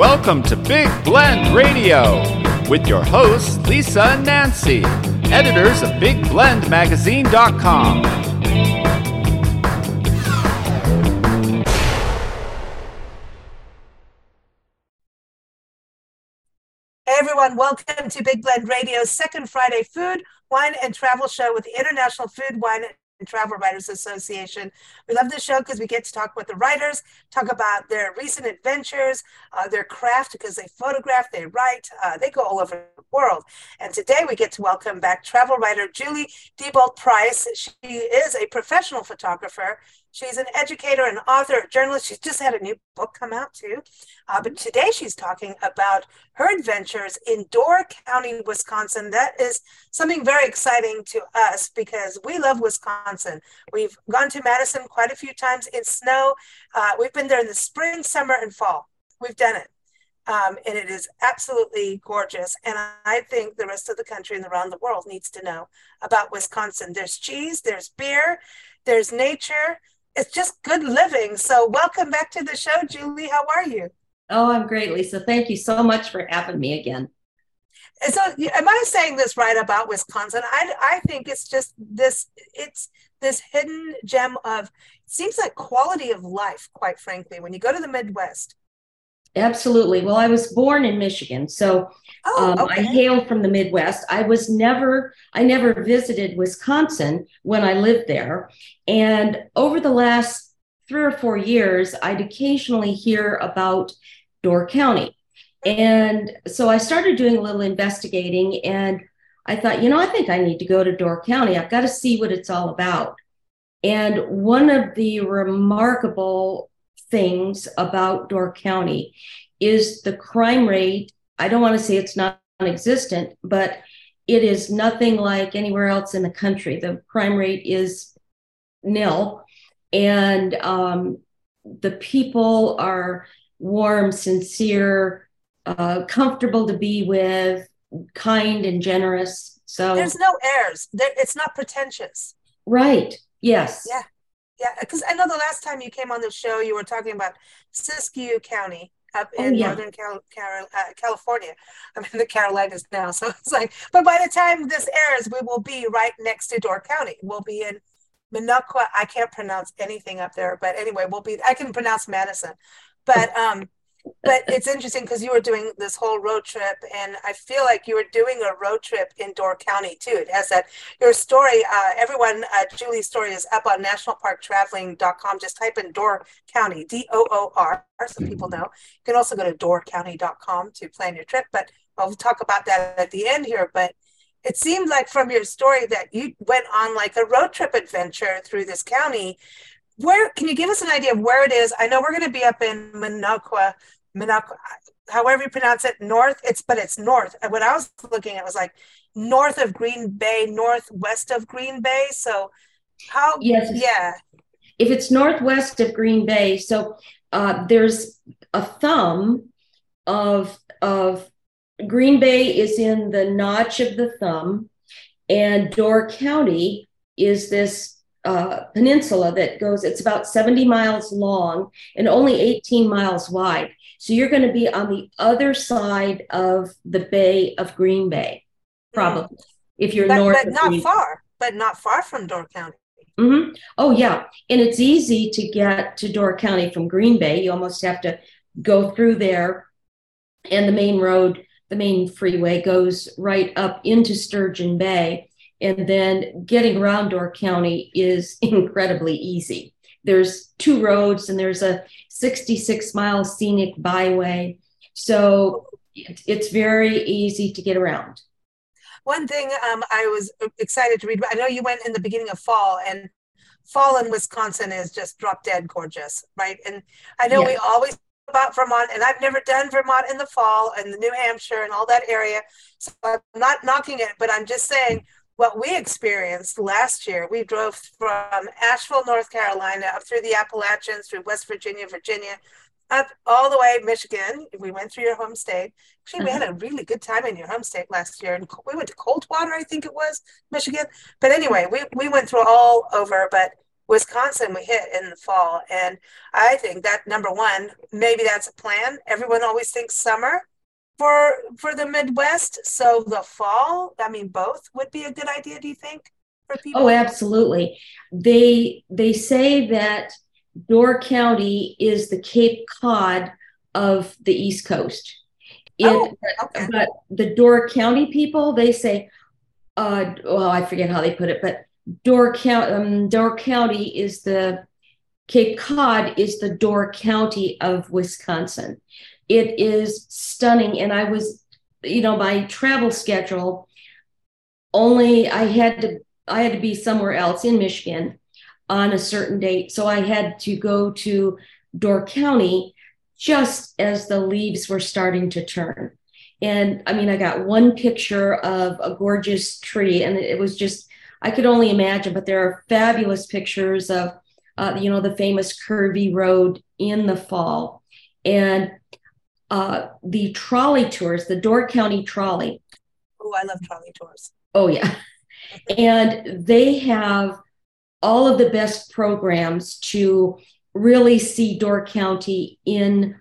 Welcome to Big Blend Radio with your hosts, Lisa and Nancy, editors of BigBlendMagazine.com. Hey everyone, welcome to Big Blend Radio's second Friday food, wine, and travel show with the International Food, Wine, Travel Writers Association. We love this show because we get to talk with the writers, talk about their recent adventures, uh, their craft because they photograph, they write, uh, they go all over the world. And today we get to welcome back travel writer Julie Diebolt Price. She is a professional photographer. She's an educator, an author, a journalist. She's just had a new book come out too. Uh, but today she's talking about her adventures in Door County, Wisconsin. That is something very exciting to us because we love Wisconsin. We've gone to Madison quite a few times in snow. Uh, we've been there in the spring, summer, and fall. We've done it. Um, and it is absolutely gorgeous. And I think the rest of the country and around the world needs to know about Wisconsin. There's cheese, there's beer, there's nature, it's just good living. So, welcome back to the show, Julie. How are you? Oh, I'm great, Lisa. Thank you so much for having me again. So, am I saying this right about Wisconsin? I, I think it's just this. It's this hidden gem of. seems like quality of life. Quite frankly, when you go to the Midwest, Absolutely. Well, I was born in Michigan, so oh, um, okay. I hail from the Midwest. I was never, I never visited Wisconsin when I lived there, and over the last three or four years, I'd occasionally hear about Door County, and so I started doing a little investigating, and I thought, you know, I think I need to go to Door County. I've got to see what it's all about. And one of the remarkable things about Door County is the crime rate. I don't want to say it's non existent, but it is nothing like anywhere else in the country. The crime rate is nil. And um, the people are warm, sincere, uh, comfortable to be with, kind and generous. So there's no airs. There, it's not pretentious. Right. Yes. Yeah. Yeah, because I know the last time you came on the show, you were talking about Siskiyou County up oh, in oh, yeah. Northern Cal- Cal- uh, California. I'm in the Carolinas now, so it's like. But by the time this airs, we will be right next to Door County. We'll be in Minocqua. I can't pronounce anything up there, but anyway, we'll be. I can pronounce Madison, but um, but it's interesting because you were doing this whole road trip and i feel like you were doing a road trip in door county too. It has that your story uh, everyone uh, julie's story is up on nationalparktraveling.com just type in door county d-o-o-r so people know. You can also go to doorcounty.com to plan your trip but i'll talk about that at the end here. But it seemed like from your story that you went on like a road trip adventure through this county where can you give us an idea of where it is? I know we're going to be up in Minocqua, Minocqua, however you pronounce it, north. It's but it's north. And when I was looking, it was like north of Green Bay, northwest of Green Bay. So how? Yes. Yeah. If it's northwest of Green Bay, so uh, there's a thumb of of Green Bay is in the notch of the thumb, and Door County is this uh, peninsula that goes, it's about 70 miles long and only 18 miles wide. So you're going to be on the other side of the Bay of Green Bay, probably, mm. if you're but, north. But not Green far, but not far from Door County. Mm-hmm. Oh, yeah. And it's easy to get to Door County from Green Bay. You almost have to go through there. And the main road, the main freeway goes right up into Sturgeon Bay and then getting around Door County is incredibly easy. There's two roads and there's a 66 mile scenic byway. So it's very easy to get around. One thing um, I was excited to read, I know you went in the beginning of fall and fall in Wisconsin is just drop dead gorgeous, right? And I know we always about Vermont, and I've never done Vermont in the fall and the New Hampshire and all that area. So I'm not knocking it, but I'm just saying what we experienced last year. We drove from Asheville, North Carolina, up through the Appalachians, through West Virginia, Virginia, up all the way Michigan. We went through your home state. Actually, we had a mm-hmm. really good time in your home state last year. And we went to Coldwater, I think it was, Michigan. But anyway, we, we went through all over. But Wisconsin we hit in the fall. And I think that number one, maybe that's a plan. Everyone always thinks summer for for the Midwest. So the fall, I mean both would be a good idea, do you think? For people? Oh, absolutely. They they say that Door County is the Cape Cod of the East Coast. It, oh, okay. but the Door County people, they say, uh, well, I forget how they put it, but Door County, um, Door County is the Cape Cod is the Door County of Wisconsin. It is stunning, and I was, you know, my travel schedule only I had to I had to be somewhere else in Michigan on a certain date, so I had to go to Door County just as the leaves were starting to turn. And I mean, I got one picture of a gorgeous tree, and it was just I could only imagine, but there are fabulous pictures of, uh, you know, the famous curvy road in the fall. And uh, the trolley tours, the Door County trolley. Oh, I love trolley tours. Oh, yeah. and they have all of the best programs to really see Door County in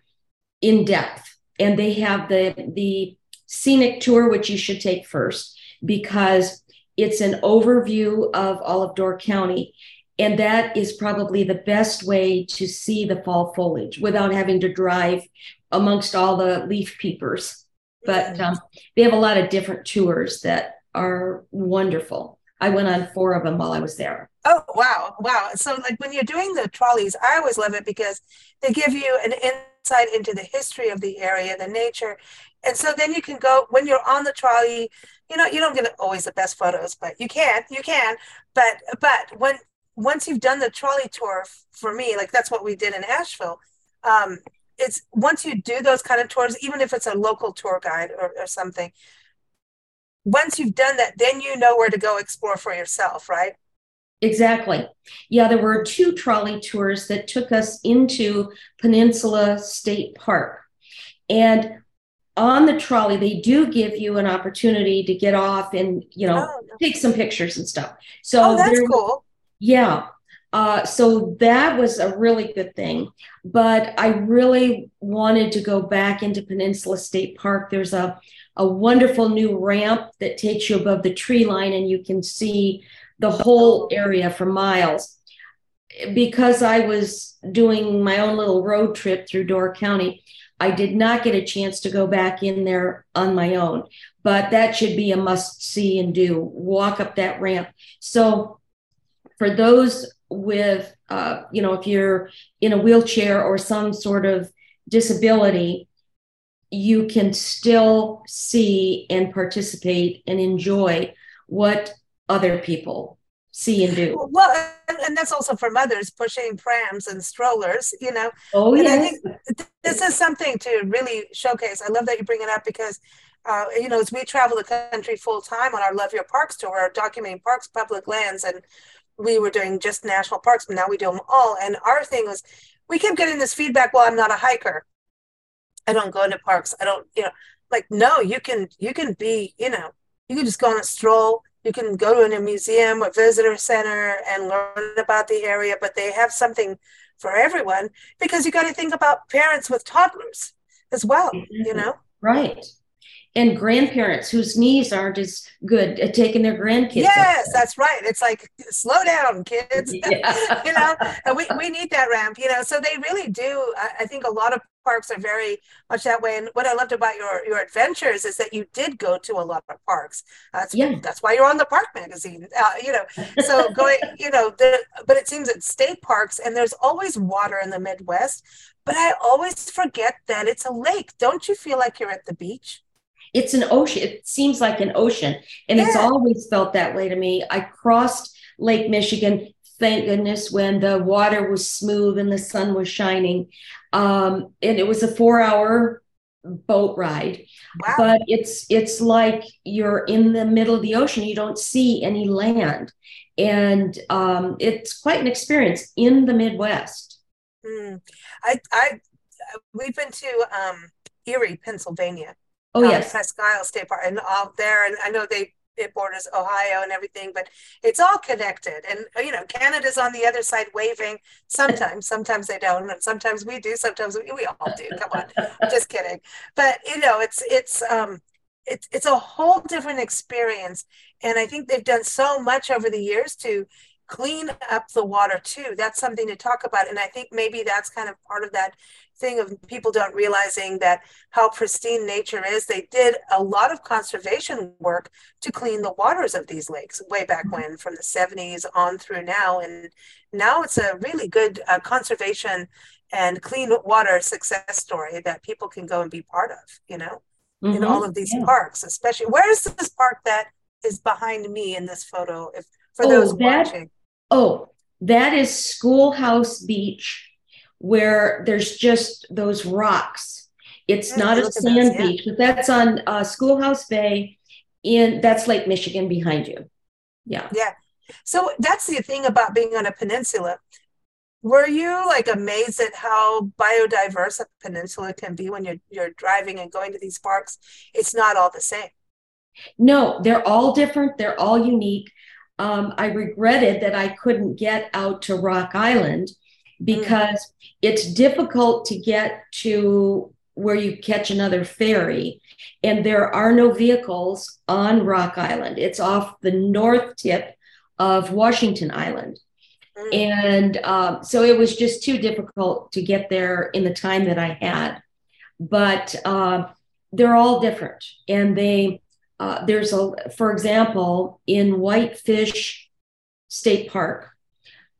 in depth. And they have the the scenic tour, which you should take first because it's an overview of all of Door County. And that is probably the best way to see the fall foliage without having to drive amongst all the leaf peepers. But um, they have a lot of different tours that are wonderful. I went on four of them while I was there. Oh, wow. Wow. So, like when you're doing the trolleys, I always love it because they give you an insight into the history of the area, the nature. And so then you can go, when you're on the trolley, you know you don't get always the best photos but you can you can but but when once you've done the trolley tour for me like that's what we did in asheville um it's once you do those kind of tours even if it's a local tour guide or, or something once you've done that then you know where to go explore for yourself right? Exactly. Yeah, there were two trolley tours that took us into Peninsula State Park. And on the trolley they do give you an opportunity to get off and you know oh, take some pictures and stuff. So oh, that's cool. Yeah uh, so that was a really good thing but i really wanted to go back into peninsula state park there's a, a wonderful new ramp that takes you above the tree line and you can see the whole area for miles because i was doing my own little road trip through door county I did not get a chance to go back in there on my own, but that should be a must see and do. Walk up that ramp. So, for those with, uh, you know, if you're in a wheelchair or some sort of disability, you can still see and participate and enjoy what other people see and do. Well, and that's also for mothers pushing prams and strollers, you know. Oh, yeah. I think this is something to really showcase. I love that you bring it up because, uh, you know, as we travel the country full time on our Love Your Parks tour, documenting parks, public lands, and we were doing just national parks, but now we do them all. And our thing was, we kept getting this feedback. Well, I'm not a hiker. I don't go into parks. I don't, you know, like no, you can you can be, you know, you can just go on a stroll you can go to a museum or visitor center and learn about the area, but they have something for everyone because you got to think about parents with toddlers as well, you mm-hmm. know? Right and grandparents whose knees aren't as good at taking their grandkids. Yes, that's right. It's like slow down, kids. Yeah. you know, and we, we need that ramp, you know. So they really do. I, I, think a lot of parks are very much that way. And what I loved about your your adventures is that you did go to a lot of parks. That's yeah. that's why you're on the park magazine. Uh, you know, so going, you know, the, but it seems that state parks and there's always water in the Midwest. But I always forget that it's a lake. Don't you feel like you're at the beach? It's an ocean. It seems like an ocean. And yeah. it's always felt that way to me. I crossed Lake Michigan, thank goodness, when the water was smooth and the sun was shining. Um, and it was a four hour boat ride. Wow. But it's it's like you're in the middle of the ocean. You don't see any land. And um, it's quite an experience in the Midwest. Mm. I, I, we've been to um, Erie, Pennsylvania, Oh um, yes, Presque Isle State Park, and all there. And I know they it borders Ohio and everything, but it's all connected. And you know, Canada's on the other side waving. Sometimes, sometimes they don't, and sometimes we do. Sometimes we, we all do. Come on, just kidding. But you know, it's it's um it's it's a whole different experience, and I think they've done so much over the years to clean up the water too. That's something to talk about, and I think maybe that's kind of part of that thing of people don't realizing that how pristine nature is. They did a lot of conservation work to clean the waters of these lakes way back mm-hmm. when, from the 70s on through now. And now it's a really good uh, conservation and clean water success story that people can go and be part of, you know, mm-hmm. in all of these yeah. parks, especially. Where is this park that is behind me in this photo? If for oh, those that, watching. Oh, that is Schoolhouse Beach where there's just those rocks. It's not a sand beach, but that's on uh, Schoolhouse Bay. In that's Lake Michigan behind you. Yeah. Yeah. So that's the thing about being on a peninsula. Were you like amazed at how biodiverse a peninsula can be when you're you're driving and going to these parks? It's not all the same. No, they're all different. They're all unique. Um, I regretted that I couldn't get out to Rock Island. Because mm. it's difficult to get to where you catch another ferry and there are no vehicles on rock island it's off the north tip of washington island mm. and um, so it was just too difficult to get there in the time that i had but uh, they're all different and they uh, there's a for example in whitefish state park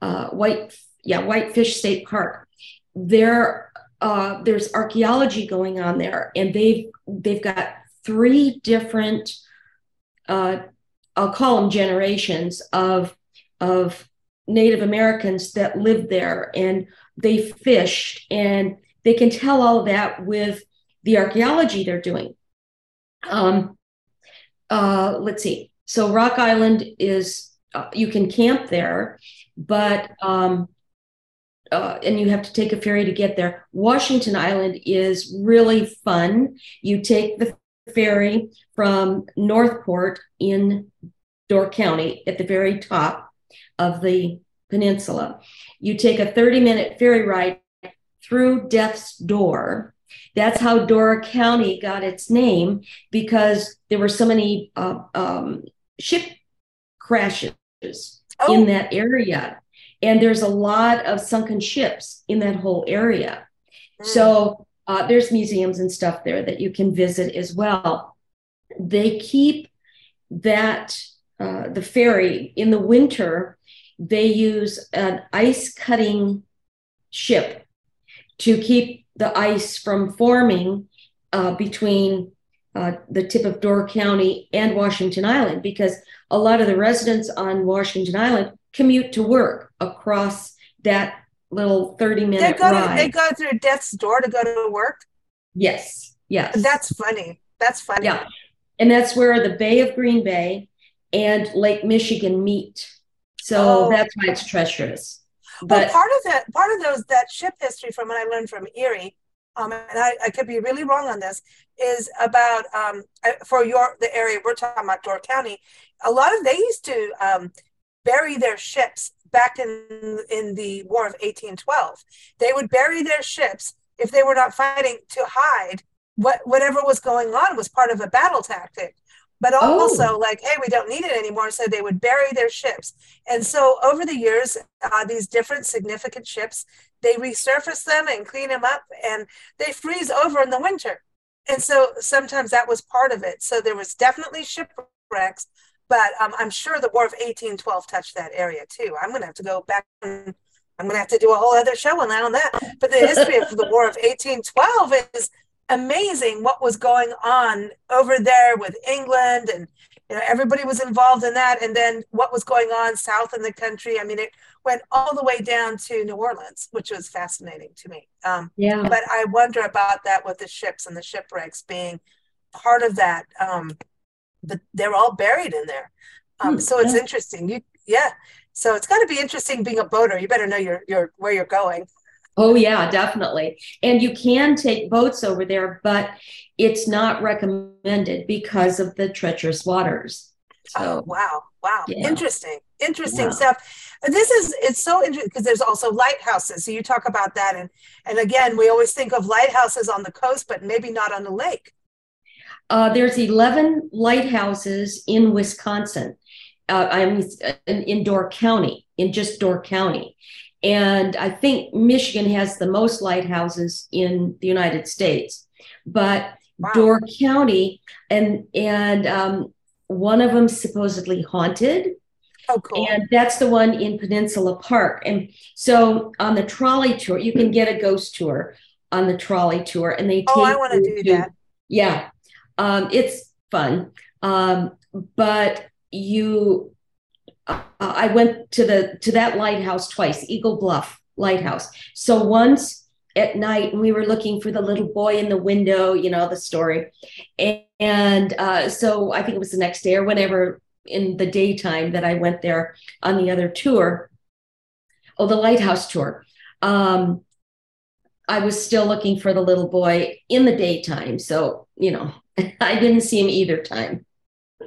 uh, white yeah, Whitefish State Park. There, uh, there's archaeology going on there, and they've they've got three different, uh, I'll call them generations of of Native Americans that lived there, and they fished, and they can tell all that with the archaeology they're doing. Um, uh, let's see. So Rock Island is uh, you can camp there, but um, uh, and you have to take a ferry to get there. Washington Island is really fun. You take the ferry from Northport in Door County at the very top of the peninsula. You take a 30 minute ferry ride through Death's Door. That's how Door County got its name because there were so many uh, um, ship crashes oh. in that area. And there's a lot of sunken ships in that whole area. Mm. So uh, there's museums and stuff there that you can visit as well. They keep that, uh, the ferry in the winter, they use an ice cutting ship to keep the ice from forming uh, between uh, the tip of Door County and Washington Island because a lot of the residents on Washington Island commute to work across that little 30 minute they go ride. To, they go through death's door to go to work? Yes. Yes. That's funny. That's funny. Yeah. And that's where the Bay of Green Bay and Lake Michigan meet. So oh. that's why it's treacherous. But well, part of that, part of those that ship history from what I learned from Erie, um, and I, I could be really wrong on this, is about um, for your the area we're talking about, Door County. A lot of they used to um, bury their ships back in in the War of 1812. They would bury their ships if they were not fighting to hide what whatever was going on was part of a battle tactic. But oh. also, oh. like, hey, we don't need it anymore. So they would bury their ships. And so over the years, uh, these different significant ships, they resurface them and clean them up and they freeze over in the winter. And so sometimes that was part of it. So there was definitely shipwrecks, but um, I'm sure the War of 1812 touched that area too. I'm going to have to go back and I'm going to have to do a whole other show on that. On that. But the history of the War of 1812 is amazing. What was going on over there with England, and you know everybody was involved in that. And then what was going on south in the country. I mean, it went all the way down to New Orleans, which was fascinating to me. Um, yeah. But I wonder about that with the ships and the shipwrecks being part of that. Um, but they're all buried in there. Um, hmm, so it's yeah. interesting. You, yeah. So it's got to be interesting being a boater. You better know your your where you're going. Oh yeah, definitely. And you can take boats over there, but it's not recommended because of the treacherous waters. So, oh, wow. Wow. Yeah. Interesting. Interesting yeah. stuff. This is it's so interesting because there's also lighthouses. So you talk about that and and again, we always think of lighthouses on the coast, but maybe not on the lake. Uh, there's 11 lighthouses in Wisconsin. Uh, I'm in, in Door County, in just Door County. And I think Michigan has the most lighthouses in the United States. But wow. Door County and and um, one of them supposedly haunted. Oh, cool. And that's the one in Peninsula Park. And so on the trolley tour, you can get a ghost tour on the trolley tour, and they take. oh, I want to do that. Yeah, um, it's fun. Um, but you, uh, I went to the to that lighthouse twice, Eagle Bluff Lighthouse. So once at night we were looking for the little boy in the window you know the story and, and uh, so i think it was the next day or whenever in the daytime that i went there on the other tour oh the lighthouse tour um, i was still looking for the little boy in the daytime so you know i didn't see him either time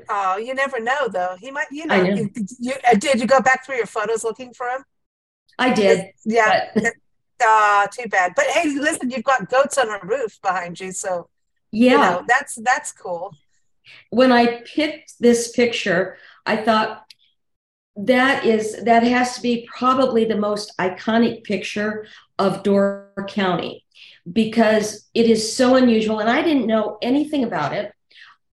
oh you never know though he might you know, know. You, you, uh, did you go back through your photos looking for him I did. Yeah. But... Ah, too bad. But hey, listen, you've got goats on a roof behind you, so yeah, you know, that's that's cool. When I picked this picture, I thought that is that has to be probably the most iconic picture of Door County because it is so unusual, and I didn't know anything about it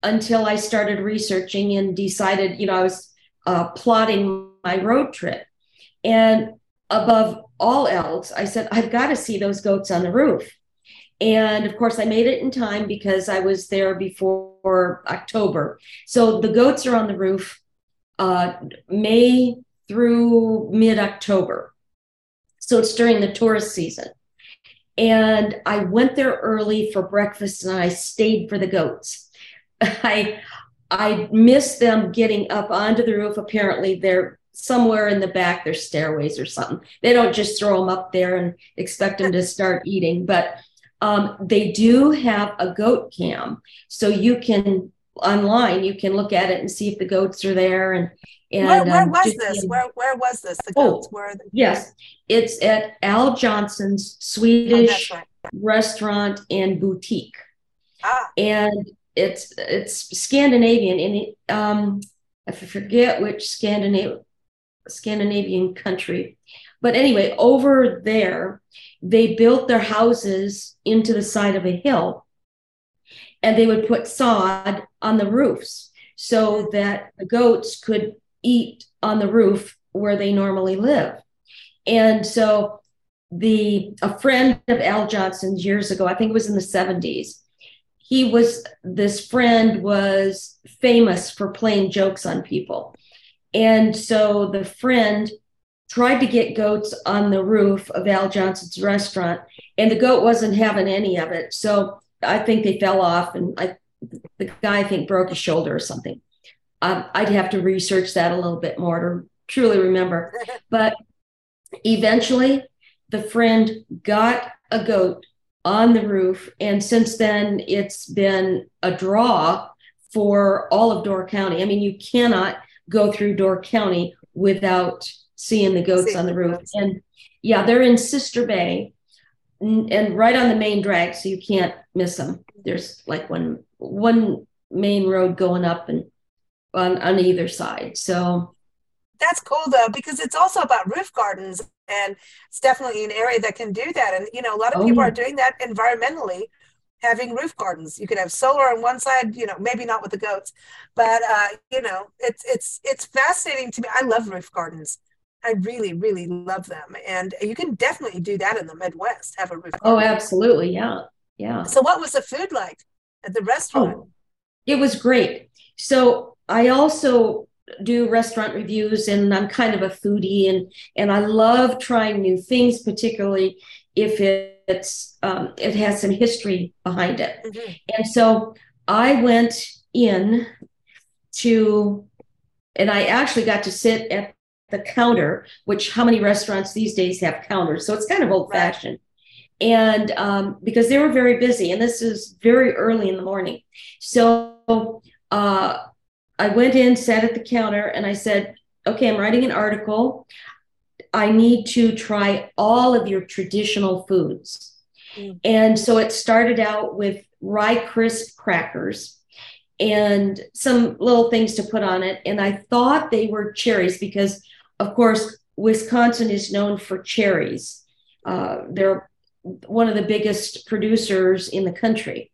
until I started researching and decided, you know, I was uh, plotting my road trip, and above all else, I said, I've got to see those goats on the roof. And of course, I made it in time because I was there before October. So the goats are on the roof uh, May through mid October. So it's during the tourist season. And I went there early for breakfast and I stayed for the goats. I I missed them getting up onto the roof. Apparently, they're somewhere in the back there's stairways or something they don't just throw them up there and expect them to start eating but um, they do have a goat cam so you can online you can look at it and see if the goats are there and and where, where um, was this where, where was this the oh, oh, where yes it's at al johnson's swedish oh, right. restaurant and boutique ah. and it's it's scandinavian and it, um i forget which scandinavian Scandinavian country. But anyway, over there, they built their houses into the side of a hill and they would put sod on the roofs so that the goats could eat on the roof where they normally live. And so the a friend of Al Johnson's years ago, I think it was in the 70s, he was this friend was famous for playing jokes on people. And so the friend tried to get goats on the roof of Al Johnson's restaurant, and the goat wasn't having any of it. So I think they fell off, and I, the guy I think broke his shoulder or something. Um, I'd have to research that a little bit more to truly remember. But eventually, the friend got a goat on the roof, and since then, it's been a draw for all of Door County. I mean, you cannot go through Door County without seeing the goats on the roof. And yeah, they're in Sister Bay and right on the main drag, so you can't miss them. There's like one one main road going up and on on either side. So that's cool though because it's also about roof gardens and it's definitely an area that can do that and you know a lot of oh, people yeah. are doing that environmentally having roof gardens. You could have solar on one side, you know, maybe not with the goats, but uh, you know, it's it's it's fascinating to me. I love roof gardens. I really, really love them, and you can definitely do that in the Midwest. Have a roof. Oh, garden. Oh, absolutely, yeah, yeah. So, what was the food like at the restaurant? Oh, it was great. So, I also do restaurant reviews, and I'm kind of a foodie, and and I love trying new things, particularly if it it's um, it has some history behind it. Mm-hmm. And so I went in to, and I actually got to sit at the counter, which how many restaurants these days have counters? So it's kind of old fashioned. And um, because they were very busy, and this is very early in the morning. So uh, I went in, sat at the counter, and I said, okay, I'm writing an article. I need to try all of your traditional foods. Mm. And so it started out with rye crisp crackers and some little things to put on it. And I thought they were cherries because, of course, Wisconsin is known for cherries. Uh, they're one of the biggest producers in the country.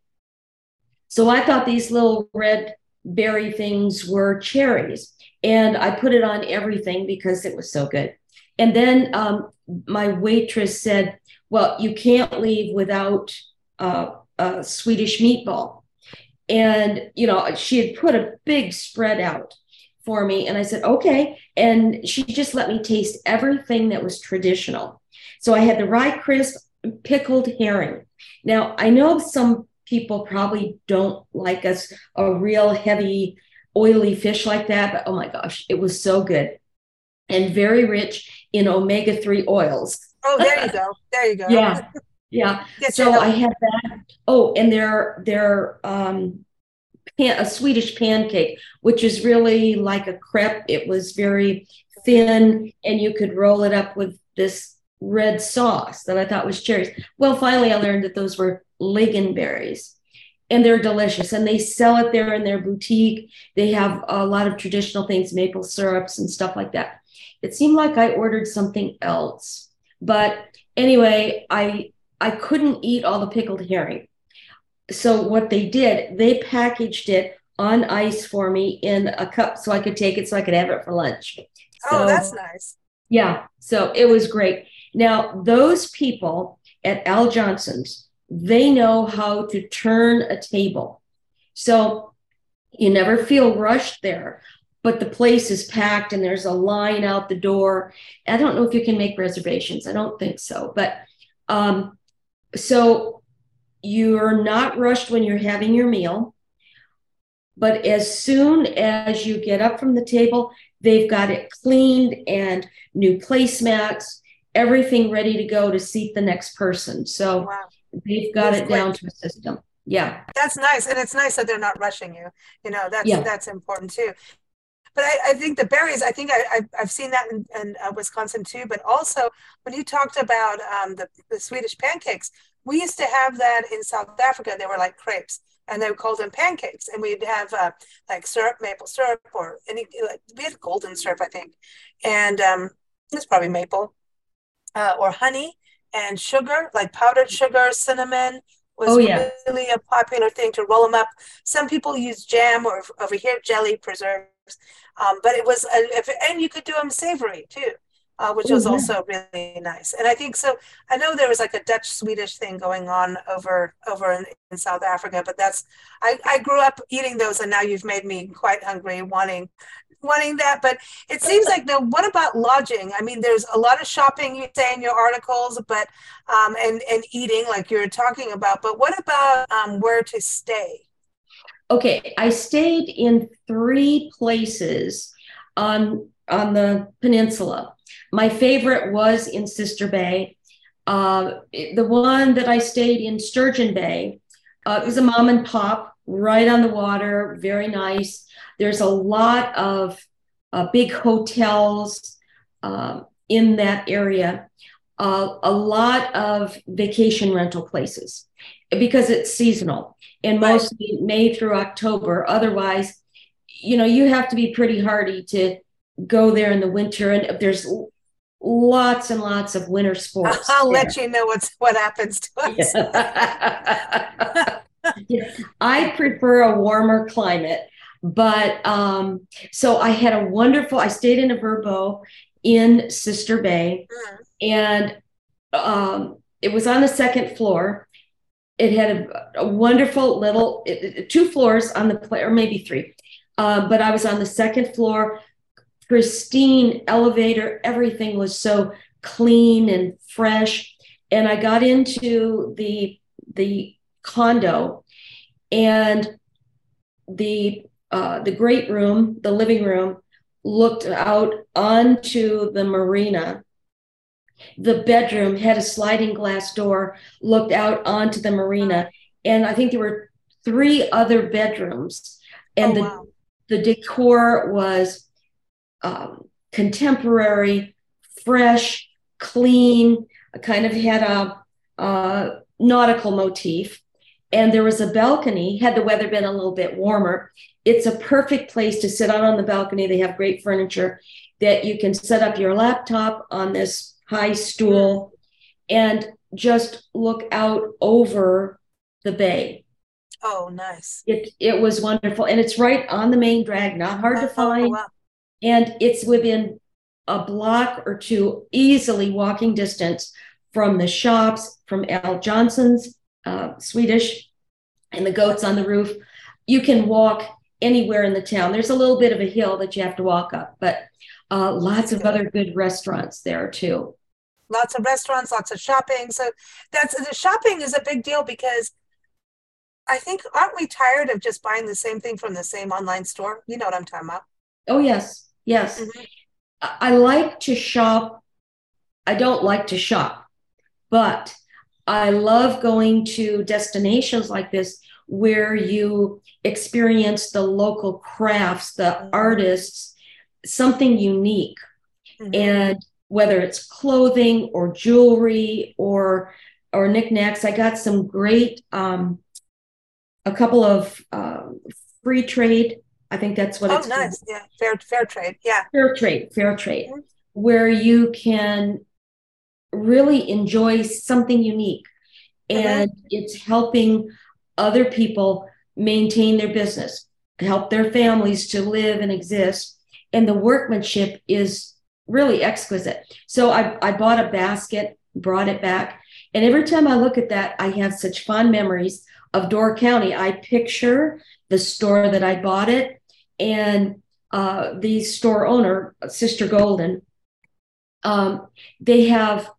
So I thought these little red berry things were cherries. And I put it on everything because it was so good. And then um, my waitress said, Well, you can't leave without uh, a Swedish meatball. And, you know, she had put a big spread out for me. And I said, okay. And she just let me taste everything that was traditional. So I had the rye crisp pickled herring. Now, I know some people probably don't like us a real heavy, oily fish like that, but oh my gosh, it was so good and very rich in omega 3 oils. Oh, there you go. There you go. yeah. Yeah. so I had that. Oh, and they're they're um pan, a Swedish pancake, which is really like a crepe. It was very thin, and you could roll it up with this red sauce that I thought was cherries. Well, finally, I learned that those were lingonberries, and they're delicious. And they sell it there in their boutique. They have a lot of traditional things, maple syrups and stuff like that. It seemed like I ordered something else, but anyway, I I couldn't eat all the pickled herring. So what they did, they packaged it on ice for me in a cup so I could take it so I could have it for lunch. Oh, that's nice. Yeah. So it was great. Now, those people at Al Johnson's, they know how to turn a table. So you never feel rushed there, but the place is packed and there's a line out the door. I don't know if you can make reservations. I don't think so. But um, so you're not rushed when you're having your meal. But as soon as you get up from the table, they've got it cleaned and new placemats, everything ready to go to seat the next person. So wow. They've got it down to a system. Yeah. That's nice. And it's nice that they're not rushing you. You know, that's yeah. that's important too. But I, I, think the berries, I think I, have seen that in, in uh, Wisconsin too. But also, when you talked about um, the, the Swedish pancakes, we used to have that in South Africa. They were like crepes, and they called them pancakes. And we'd have uh, like syrup, maple syrup, or any. Like, we had golden syrup, I think, and um, it's probably maple, uh, or honey and sugar, like powdered sugar, cinnamon was oh, yeah. really a popular thing to roll them up. Some people use jam or over here jelly preserves, um, but it was a, and you could do them savory too uh, which was also really nice. And I think so. I know there was like a Dutch Swedish thing going on over over in, in, South Africa, but that's I, I grew up eating those, and now you've made me quite hungry, wanting wanting that. But it seems like now, what about lodging? I mean, there's a lot of shopping you say in your articles, but um, and and eating like you're talking about. But what about um, where to stay? Okay, I stayed in three places on on the peninsula my favorite was in Sister Bay. Uh, the one that I stayed in Sturgeon Bay, uh, it was a mom and pop right on the water, very nice. There's a lot of uh, big hotels uh, in that area, uh, a lot of vacation rental places because it's seasonal and mostly May through October. Otherwise, you know, you have to be pretty hardy to go there in the winter. And there's lots and lots of winter sports. I'll there. let you know what's what happens to us. Yeah. I prefer a warmer climate, but um, so I had a wonderful. I stayed in a Vrbo in Sister Bay, mm. and um, it was on the second floor. It had a, a wonderful little it, it, two floors on the or maybe three, uh, but I was on the second floor pristine elevator. Everything was so clean and fresh. And I got into the the condo, and the uh, the great room, the living room, looked out onto the marina. The bedroom had a sliding glass door, looked out onto the marina, and I think there were three other bedrooms. And oh, the wow the decor was um, contemporary, fresh, clean, kind of had a, a nautical motif. And there was a balcony, had the weather been a little bit warmer. It's a perfect place to sit out on the balcony. They have great furniture that you can set up your laptop on this high stool and just look out over the bay. Oh, nice. It it was wonderful. And it's right on the main drag, not hard to oh, find. Wow. And it's within a block or two, easily walking distance from the shops, from Al Johnson's uh, Swedish, and the goats on the roof. You can walk anywhere in the town. There's a little bit of a hill that you have to walk up, but uh, lots of other good restaurants there too. Lots of restaurants, lots of shopping. So that's the shopping is a big deal because I think aren't we tired of just buying the same thing from the same online store? You know what I'm talking about? Oh yes, yes. Mm-hmm. I like to shop. I don't like to shop, but I love going to destinations like this where you experience the local crafts, the mm-hmm. artists, something unique. Mm-hmm. And whether it's clothing or jewelry or or knickknacks, I got some great um, a couple of uh, free trade. I think that's what oh, it's. Oh, nice! Called. Yeah, fair fair trade. Yeah, fair trade, fair trade, mm-hmm. where you can really enjoy something unique, mm-hmm. and it's helping other people maintain their business, help their families to live and exist, and the workmanship is really exquisite. So I I bought a basket, brought it back, and every time I look at that, I have such fond memories of Door County. I picture the store that I bought it and uh, the store owner, Sister Golden. Um, they have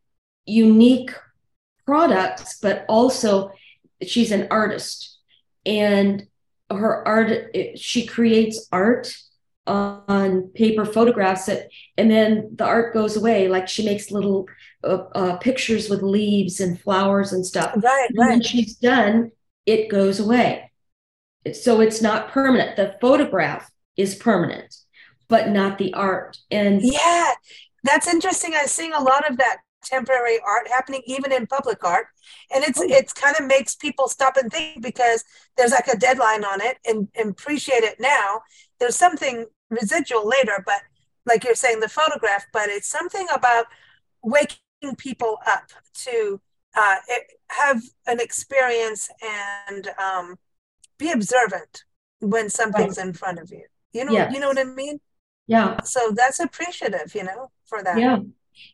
unique products, but also she's an artist and her art, she creates art on paper photographs it and then the art goes away like she makes little uh, uh, pictures with leaves and flowers and stuff right and right when she's done it goes away. So it's not permanent. The photograph is permanent, but not the art. And yeah, that's interesting. I'm seeing a lot of that temporary art happening even in public art and it's oh. it's kind of makes people stop and think because there's like a deadline on it and, and appreciate it now there's something residual later but like you're saying the photograph but it's something about waking people up to uh, have an experience and um, be observant when something's right. in front of you. You know, yes. you know what I mean? Yeah. So that's appreciative, you know, for that. Yeah.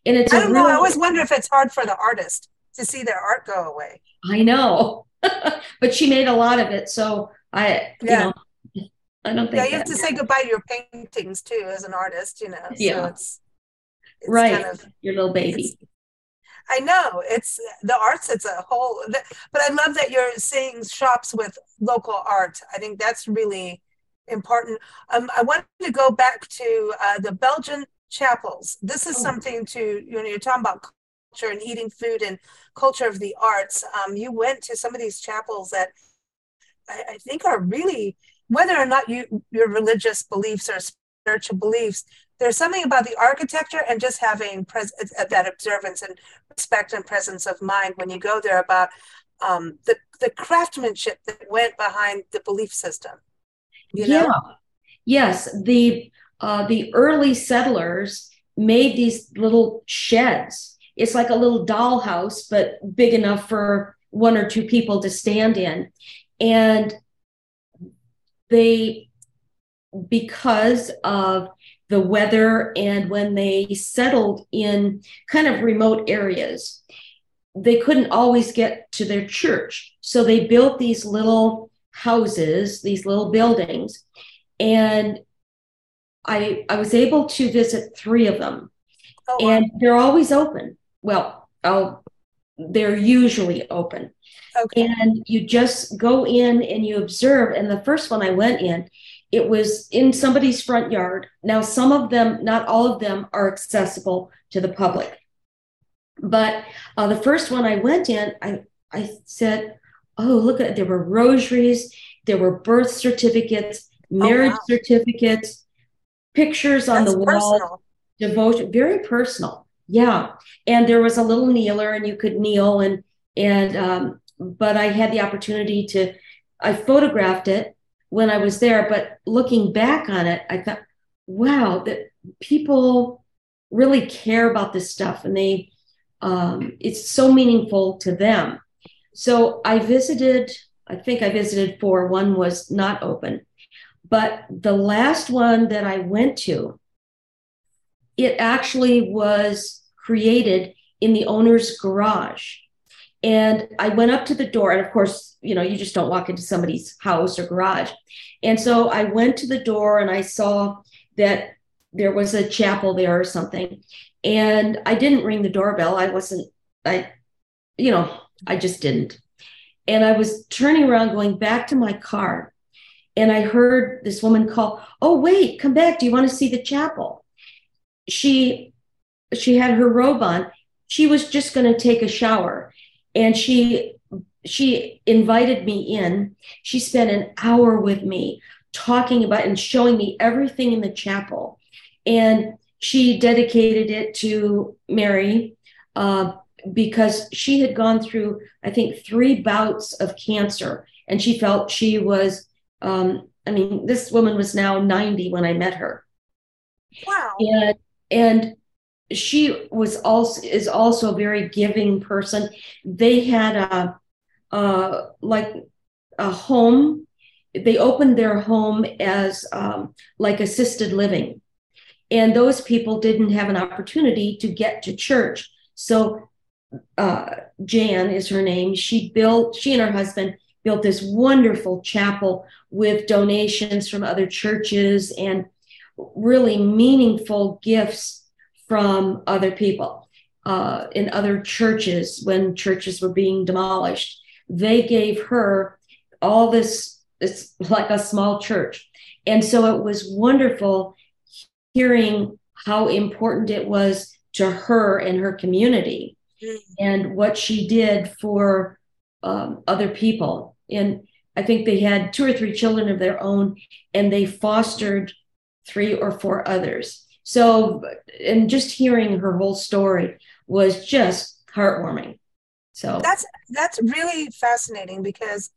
And it's I don't know. I always wonder if it's hard for the artist to see their art go away. I know, but she made a lot of it, so I, yeah. you know, I don't think. Yeah, you have to say goodbye to your paintings too, as an artist. You know, yeah. So it's, it's right. Kind of, your little baby. I know it's the arts. It's a whole, but I love that you're seeing shops with local art. I think that's really important. Um, I wanted to go back to uh, the Belgian chapels. This is oh. something to you know you're talking about culture and eating food and culture of the arts. Um, you went to some of these chapels that I, I think are really whether or not you your religious beliefs or spiritual beliefs there's something about the architecture and just having pres- uh, that observance and respect and presence of mind when you go there about um, the, the craftsmanship that went behind the belief system. You know? Yeah. Yes. The uh, the early settlers made these little sheds. It's like a little dollhouse, but big enough for one or two people to stand in. And they, because of the weather and when they settled in kind of remote areas. They couldn't always get to their church. So they built these little houses these little buildings and i i was able to visit three of them. Oh, wow. and they're always open. Well I'll, they're usually open. Okay. and you just go in and you observe. And the first one i went in it was in somebody's front yard. Now, some of them, not all of them, are accessible to the public. But uh, the first one I went in, I, I said, Oh, look at there were rosaries, there were birth certificates, marriage oh, wow. certificates, pictures on That's the wall, personal. devotion, very personal. Yeah. And there was a little kneeler and you could kneel and, and, um, but I had the opportunity to, I photographed it when I was there, but looking back on it, I thought, wow, that people really care about this stuff and they, um, it's so meaningful to them. So I visited, I think I visited four, one was not open. But the last one that I went to, it actually was created in the owner's garage. And I went up to the door, and of course, you know, you just don't walk into somebody's house or garage. And so I went to the door and I saw that there was a chapel there or something. And I didn't ring the doorbell. I wasn't, I, you know, I just didn't. And I was turning around, going back to my car. And I heard this woman call, Oh, wait, come back. Do you want to see the chapel? She she had her robe on. She was just going to take a shower. And she she invited me in. She spent an hour with me talking about and showing me everything in the chapel. And she dedicated it to Mary uh, because she had gone through, I think, three bouts of cancer. And she felt she was, um, I mean, this woman was now 90 when I met her. Wow. And, and she was also is also a very giving person. They had a like a home. They opened their home as um, like assisted living, and those people didn't have an opportunity to get to church. So uh, Jan is her name. She built. She and her husband built this wonderful chapel with donations from other churches and really meaningful gifts from other people uh, in other churches when churches were being demolished. They gave her all this, it's like a small church. And so it was wonderful hearing how important it was to her and her community mm. and what she did for um, other people. And I think they had two or three children of their own, and they fostered three or four others. So, and just hearing her whole story was just heartwarming. So that's that's really fascinating because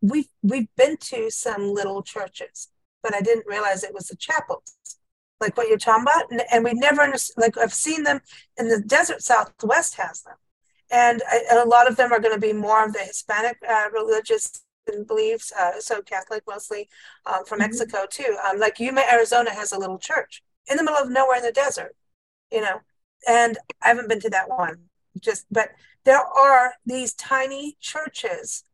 we've we've been to some little churches, but I didn't realize it was the chapels, like what you're talking about, and, and we never understood. Like I've seen them in the desert Southwest has them, and, I, and a lot of them are going to be more of the Hispanic uh, religious beliefs, uh, so Catholic mostly um, from mm-hmm. Mexico too. Um, like Yuma, Arizona has a little church in the middle of nowhere in the desert, you know. And I haven't been to that one, just but there are these tiny churches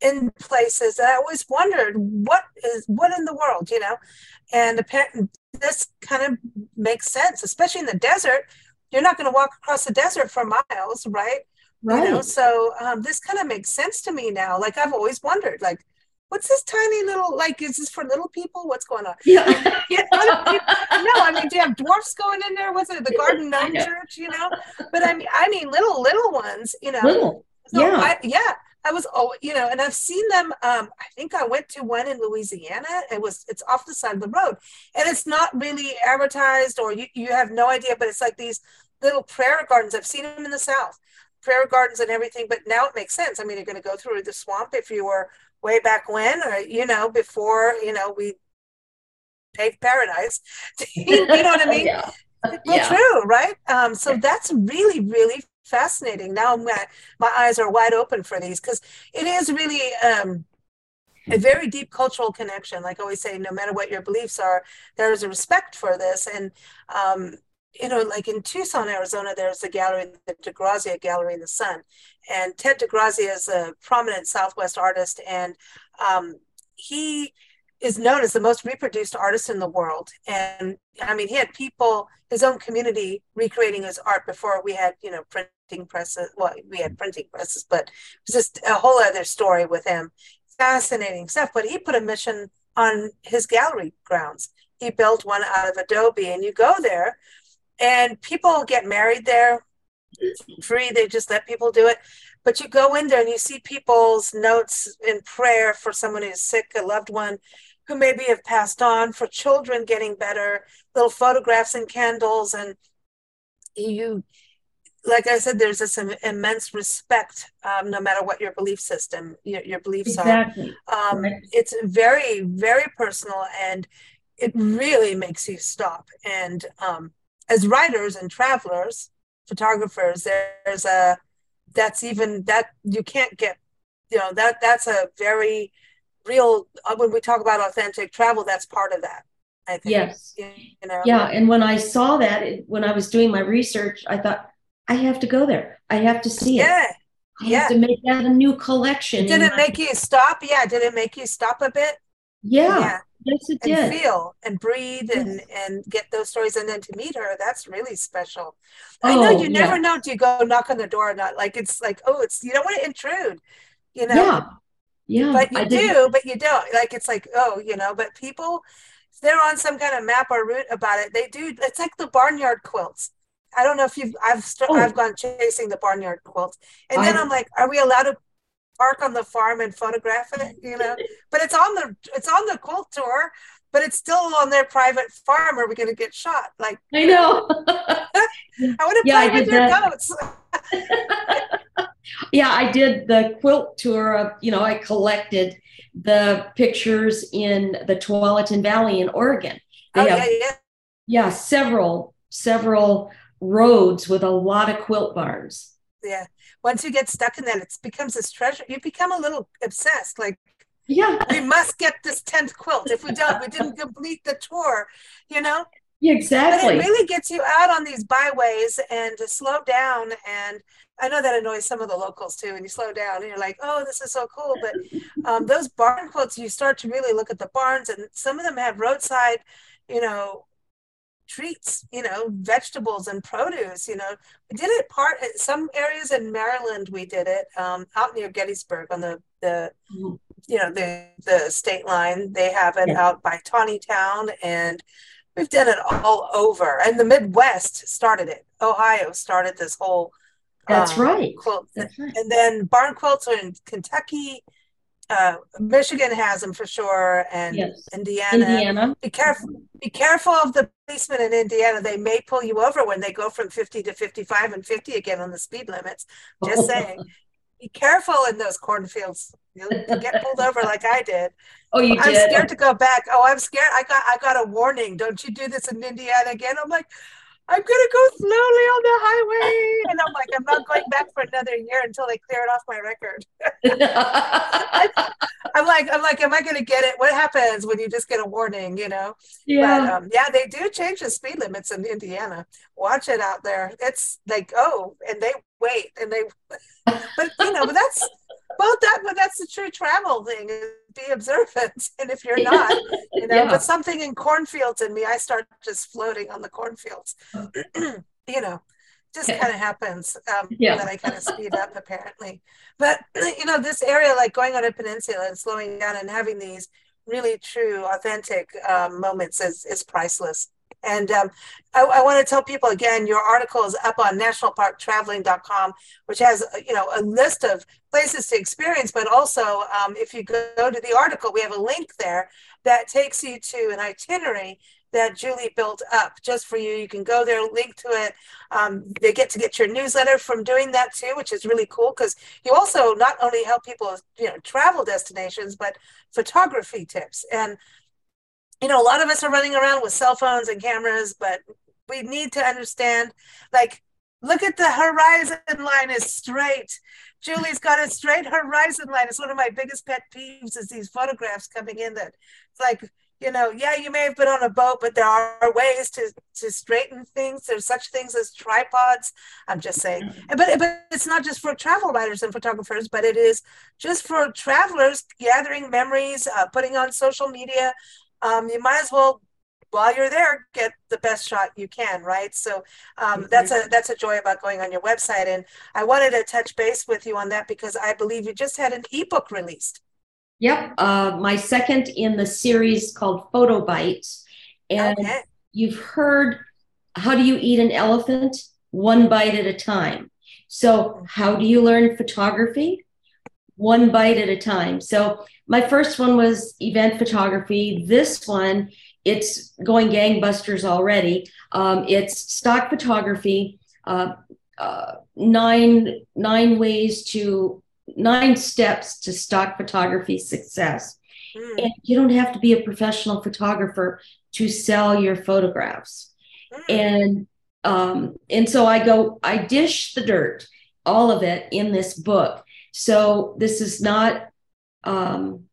in places that I always wondered what is what in the world, you know. And apparently, this kind of makes sense, especially in the desert. You're not going to walk across the desert for miles, right? Right. You know, so um, this kind of makes sense to me now. Like I've always wondered, like what's this tiny little like is this for little people? What's going on? Yeah, no i mean do you have dwarfs going in there? What's it the garden gnome church you know? But i mean i mean little little ones you know? Little so yeah. I, yeah I was oh you know and I've seen them um I think I went to one in Louisiana. It was it's off the side of the road. And it's not really advertised or you, you have no idea but it's like these little prayer gardens. I've seen them in the south prayer gardens and everything but now it makes sense. I mean you're going to go through the swamp if you were way back when, or you know, before you know we paved paradise. you know what I mean? yeah. Well, yeah. true, right? Um, so that's really, really fascinating. Now my, my eyes are wide open for these because it is really um, a very deep cultural connection. Like I always say, no matter what your beliefs are, there is a respect for this. And um, you know, like in Tucson, Arizona, there's a gallery, the DeGrazia Gallery in the Sun. And Ted DeGrazia is a prominent Southwest artist, and um, he is known as the most reproduced artist in the world. And I mean, he had people, his own community, recreating his art before we had, you know, printing presses. Well, we had printing presses, but it was just a whole other story with him. Fascinating stuff. But he put a mission on his gallery grounds. He built one out of Adobe, and you go there and people get married there free they just let people do it but you go in there and you see people's notes in prayer for someone who's sick a loved one who maybe have passed on, for children getting better, little photographs and candles. And you, like I said, there's this immense respect, um, no matter what your belief system, your, your beliefs exactly. are. Um, right. It's very, very personal and it really makes you stop. And um, as writers and travelers, photographers, there's a, that's even that you can't get, you know, that that's a very real, uh, when we talk about authentic travel, that's part of that. I think. Yes. You know? Yeah. And when I saw that, it, when I was doing my research, I thought, I have to go there. I have to see it. Yeah. I yeah. have to make that a new collection. Did it make you stop? Yeah. Did it make you stop a bit? Yeah. yeah. Yes, it and did. feel and breathe yes. and and get those stories, and then to meet her, that's really special. Oh, I know oh, you never know. Do you go knock on the door or not? Like it's like, oh, it's you don't want to intrude, you know. Yeah, yeah. But you I do, did. but you don't. Like it's like, oh, you know. But people, if they're on some kind of map or route about it, they do. It's like the barnyard quilts. I don't know if you've I've st- oh. I've gone chasing the barnyard quilts, and then I'm like, are we allowed to park on the farm and photograph it? You know, but it's on the it's on the quilt tour, but it's still on their private farm. Are we going to get shot? Like I know. I want to yeah, play with your that. goats. yeah, I did the quilt tour. Of, you know, I collected the pictures in the Tualatin Valley in Oregon. They oh, have, yeah, yeah. Yeah, several several roads with a lot of quilt barns. Yeah. Once you get stuck in that, it becomes this treasure. You become a little obsessed. Like, yeah, we must get this 10th quilt. If we don't, we didn't complete the tour, you know? Yeah, exactly. But it really gets you out on these byways and to slow down. And I know that annoys some of the locals too. And you slow down and you're like, oh, this is so cool. But um, those barn quilts, you start to really look at the barns, and some of them have roadside, you know, treats, you know, vegetables and produce. You know, we did it part some areas in Maryland. We did it um, out near Gettysburg on the the mm-hmm. you know the the state line. They have it yeah. out by Town, and we've done it all over. And the Midwest started it. Ohio started this whole. That's um, right. Quilt. That's right. And then barn quilts are in Kentucky uh, Michigan has them for sure, and yes. Indiana. Indiana. Be careful. Be careful of the policemen in Indiana. They may pull you over when they go from fifty to fifty-five and fifty again on the speed limits. Just saying. Be careful in those cornfields. You'll get pulled over like I did. Oh, you I'm did. scared to go back. Oh, I'm scared. I got I got a warning. Don't you do this in Indiana again? I'm like, I'm gonna go slowly on the highway. And I'm like, I'm not going back for another year until they clear it off my record. I'm like, I'm like, am I gonna get it? What happens when you just get a warning, you know? Yeah. But um, yeah, they do change the speed limits in Indiana. Watch it out there. It's like, oh, and they wait and they but you know, but that's well that but that's the true travel thing be observant. And if you're not you know yeah. but something in cornfields in me i start just floating on the cornfields. You know just kind of happens um yeah. that i kind of speed up apparently. But you know this area like going on a peninsula and slowing down and having these really true authentic um, moments is is priceless and um, I, I want to tell people again, your article is up on nationalparktraveling.com, which has uh, you know a list of places to experience. But also, um, if you go to the article, we have a link there that takes you to an itinerary that Julie built up just for you. You can go there, link to it. Um, they get to get your newsletter from doing that too, which is really cool because you also not only help people, you know, travel destinations, but photography tips. And you know, a lot of us are running around with cell phones and cameras, but we need to understand like, look at the horizon line is straight. Julie's got a straight horizon line. It's one of my biggest pet peeves is these photographs coming in that it's like, you know, yeah, you may have been on a boat, but there are ways to to straighten things. There's such things as tripods. I'm just saying, but but it's not just for travel writers and photographers, but it is just for travelers gathering memories, uh, putting on social media, um, you might as well while you're there get the best shot you can right? So um, mm-hmm. that's a that's a joy about going on your website. And i wanted to touch base with you on that because i believe you just had an ebook released. Yep uh, my second in the series called photo bites. And okay. you've heard how do you eat an elephant? One bite at a time. So how do you learn photography one bite at a time. So my first one was event photography. This one, it's going gangbusters already. Um, it's stock photography, uh, uh, nine nine ways to nine steps to stock photography success. Mm. And you don't have to be a professional photographer to sell your photographs. Mm. And um, and so I go, I dish the dirt, all of it in this book. So this is not, um,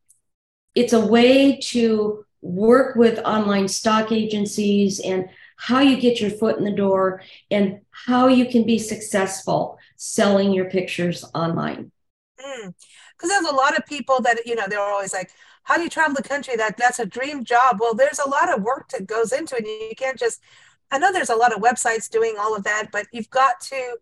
it's a way to work with online stock agencies and how you get your foot in the door and how you can be successful selling your pictures online. Because mm. there's a lot of people that, you know, they're always like, how do you travel the country? That that's a dream job. Well, there's a lot of work that goes into it. You can't just I know there's a lot of websites doing all of that, but you've got to,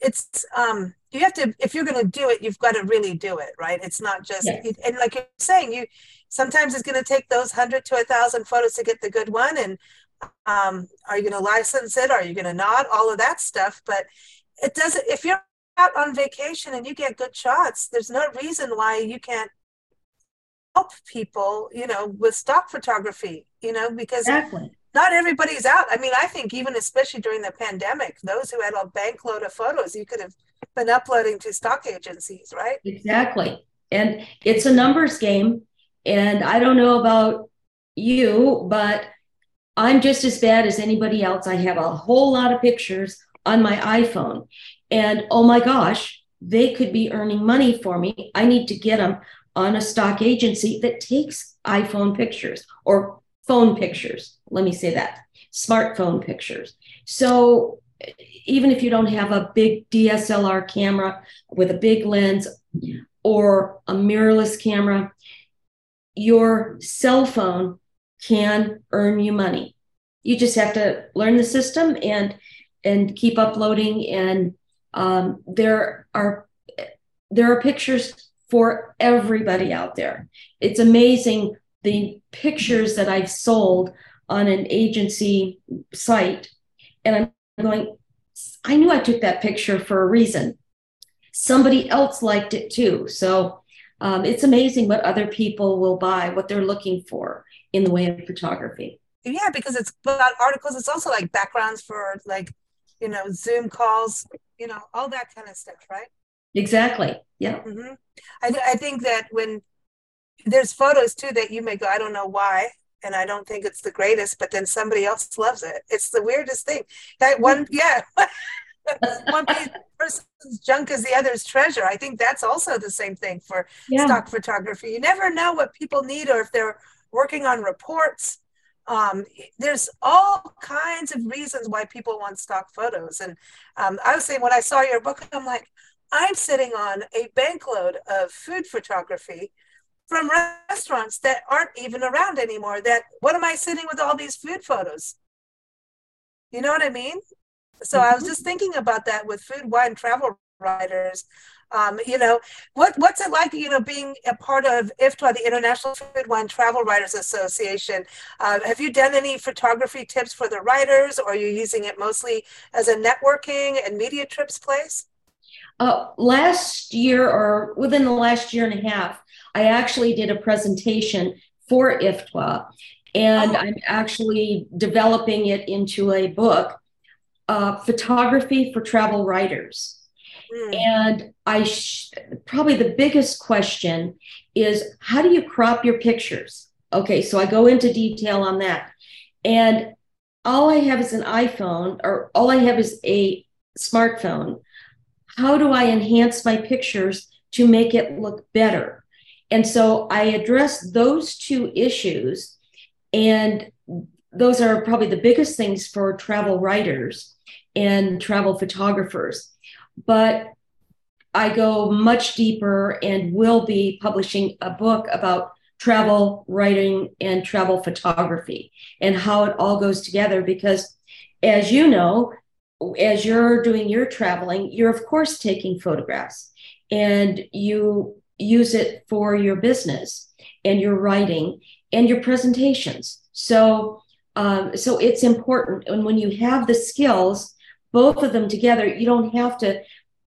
it's, um, you have to, if you're going to do it, you've got to really do it, right? It's not just, yes. and like you're saying, you, sometimes it's going to take those hundred to a thousand photos to get the good one. And, um, are you going to license it? Are you going to not? All of that stuff. But it doesn't, if you're out on vacation and you get good shots, there's no reason why you can't help people, you know, with stock photography, you know, because exactly not everybody's out. I mean, I think even especially during the pandemic, those who had a bank load of photos, you could have been uploading to stock agencies, right? Exactly. And it's a numbers game. And I don't know about you, but I'm just as bad as anybody else. I have a whole lot of pictures on my iPhone. And oh my gosh, they could be earning money for me. I need to get them on a stock agency that takes iPhone pictures or phone pictures. Let me say that smartphone pictures. So even if you don't have a big DSLR camera with a big lens or a mirrorless camera, your cell phone can earn you money. You just have to learn the system and and keep uploading. And um, there are there are pictures for everybody out there. It's amazing the pictures that I've sold on an agency site. And I'm going, I knew I took that picture for a reason. Somebody else liked it too. So um, it's amazing what other people will buy, what they're looking for in the way of photography. Yeah, because it's about articles. It's also like backgrounds for like, you know, Zoom calls, you know, all that kind of stuff, right? Exactly. Yeah. Mm-hmm. I, I think that when there's photos too that you may go, I don't know why, and I don't think it's the greatest, but then somebody else loves it. It's the weirdest thing. That one, yeah, one person's junk is the other's treasure. I think that's also the same thing for yeah. stock photography. You never know what people need or if they're working on reports. Um, there's all kinds of reasons why people want stock photos. And um, I was saying when I saw your book, I'm like, I'm sitting on a bankload of food photography from restaurants that aren't even around anymore. That what am I sitting with all these food photos? You know what I mean? So mm-hmm. I was mm-hmm. just thinking about that with food, wine, travel writers. Um, you know, what what's it like, you know, being a part of IFTWA, the International Food Wine Travel Writers Association? Uh, have you done any photography tips for the writers, or are you using it mostly as a networking and media trips place? Uh, last year, or within the last year and a half, I actually did a presentation for IFTWA, and oh. I'm actually developing it into a book, uh, Photography for Travel Writers. Mm. And I sh- probably the biggest question is how do you crop your pictures? Okay, so I go into detail on that. And all I have is an iPhone, or all I have is a smartphone. How do I enhance my pictures to make it look better? And so I address those two issues. And those are probably the biggest things for travel writers and travel photographers. But I go much deeper and will be publishing a book about travel writing and travel photography and how it all goes together. Because, as you know, as you're doing your traveling, you're of course taking photographs and you use it for your business and your writing and your presentations. So, um, so it's important. And when you have the skills, both of them together, you don't have to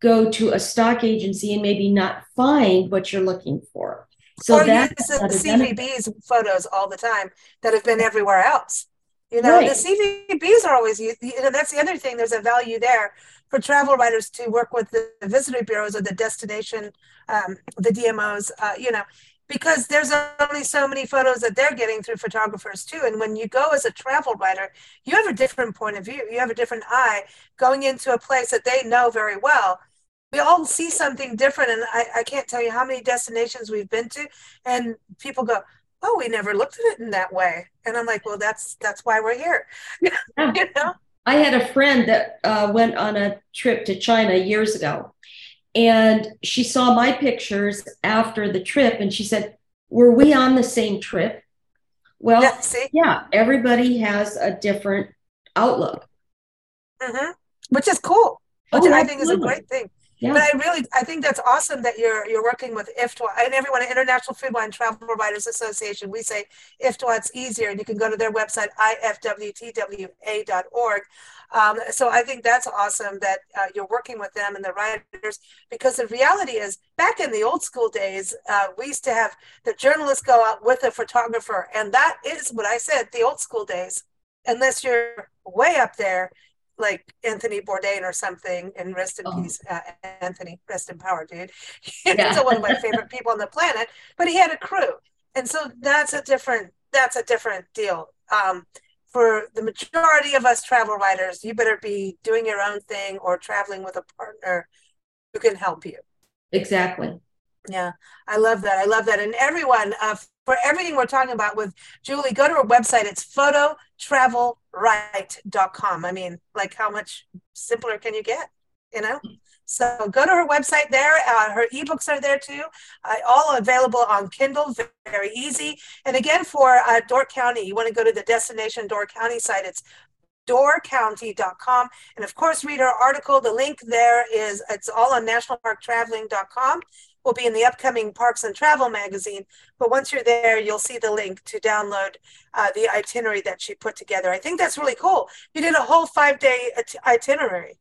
go to a stock agency and maybe not find what you're looking for. So or that's use the CVB's photos all the time that have been everywhere else. You know, right. the CVBs are always You know, that's the other thing. There's a value there for travel writers to work with the visitor bureaus or the destination, um, the DMOs. Uh, you know, because there's only so many photos that they're getting through photographers too. And when you go as a travel writer, you have a different point of view. You have a different eye going into a place that they know very well. We all see something different. And I, I can't tell you how many destinations we've been to. And people go, oh, we never looked at it in that way. And I'm like, well, that's that's why we're here. Yeah. you know? I had a friend that uh, went on a trip to China years ago, and she saw my pictures after the trip, and she said, "Were we on the same trip?" Well, yeah, yeah everybody has a different outlook, mm-hmm. which is cool. Which oh, I think is a great thing. Yeah. But I really, I think that's awesome that you're you're working with IFTWA and everyone at International Food Wine Travel Providers Association. We say IFTWA, it's easier, and you can go to their website ifwtwa.org. Um, so I think that's awesome that uh, you're working with them and the writers because the reality is, back in the old school days, uh, we used to have the journalists go out with a photographer, and that is what I said, the old school days. Unless you're way up there, like Anthony Bourdain or something, and rest in oh. peace, uh, Anthony, rest in power, dude. He's yeah. one of my favorite people on the planet, but he had a crew, and so that's a different that's a different deal. Um, for the majority of us travel writers, you better be doing your own thing or traveling with a partner who can help you. Exactly. Yeah, I love that. I love that. And everyone, uh, for everything we're talking about with Julie, go to her website. It's phototravelwrite.com. I mean, like how much simpler can you get? You know? So go to her website there. Uh, her ebooks are there too, uh, all available on Kindle, very easy. And again, for uh, Door County, you want to go to the destination Door County site. It's doorcounty.com. And of course, read her article. The link there is, it's all on nationalparktraveling.com will be in the upcoming Parks and Travel magazine. But once you're there, you'll see the link to download uh, the itinerary that she put together. I think that's really cool. You did a whole five day itinerary.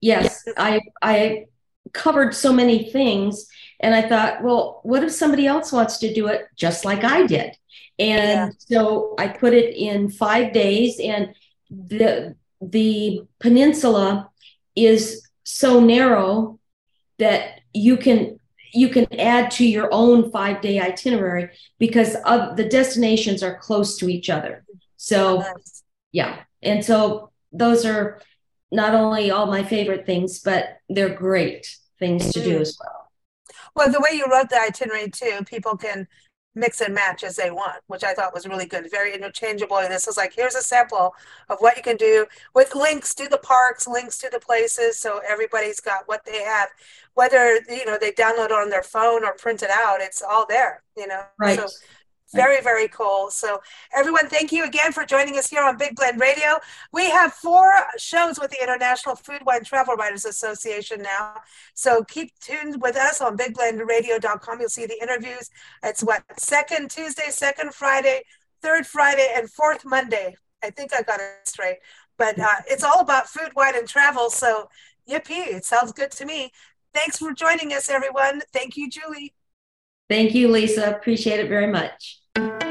Yes, I I covered so many things, and I thought, well, what if somebody else wants to do it just like I did? And yeah. so I put it in five days, and the the peninsula is so narrow that you can you can add to your own five day itinerary because of the destinations are close to each other. So, yeah. And so those are not only all my favorite things, but they're great things to do mm-hmm. as well. Well, the way you wrote the itinerary too, people can mix and match as they want, which I thought was really good, very interchangeable. And this is like, here's a sample of what you can do with links to the parks, links to the places. So everybody's got what they have, whether, you know, they download it on their phone or print it out, it's all there, you know? Right. So very, very cool. So, everyone, thank you again for joining us here on Big Blend Radio. We have four shows with the International Food Wine Travel Writers Association now. So, keep tuned with us on bigblendradio.com. You'll see the interviews. It's what, second Tuesday, second Friday, third Friday, and fourth Monday. I think I got it straight. But uh, it's all about food, wine, and travel. So, yippee, it sounds good to me. Thanks for joining us, everyone. Thank you, Julie. Thank you, Lisa. Appreciate it very much thank you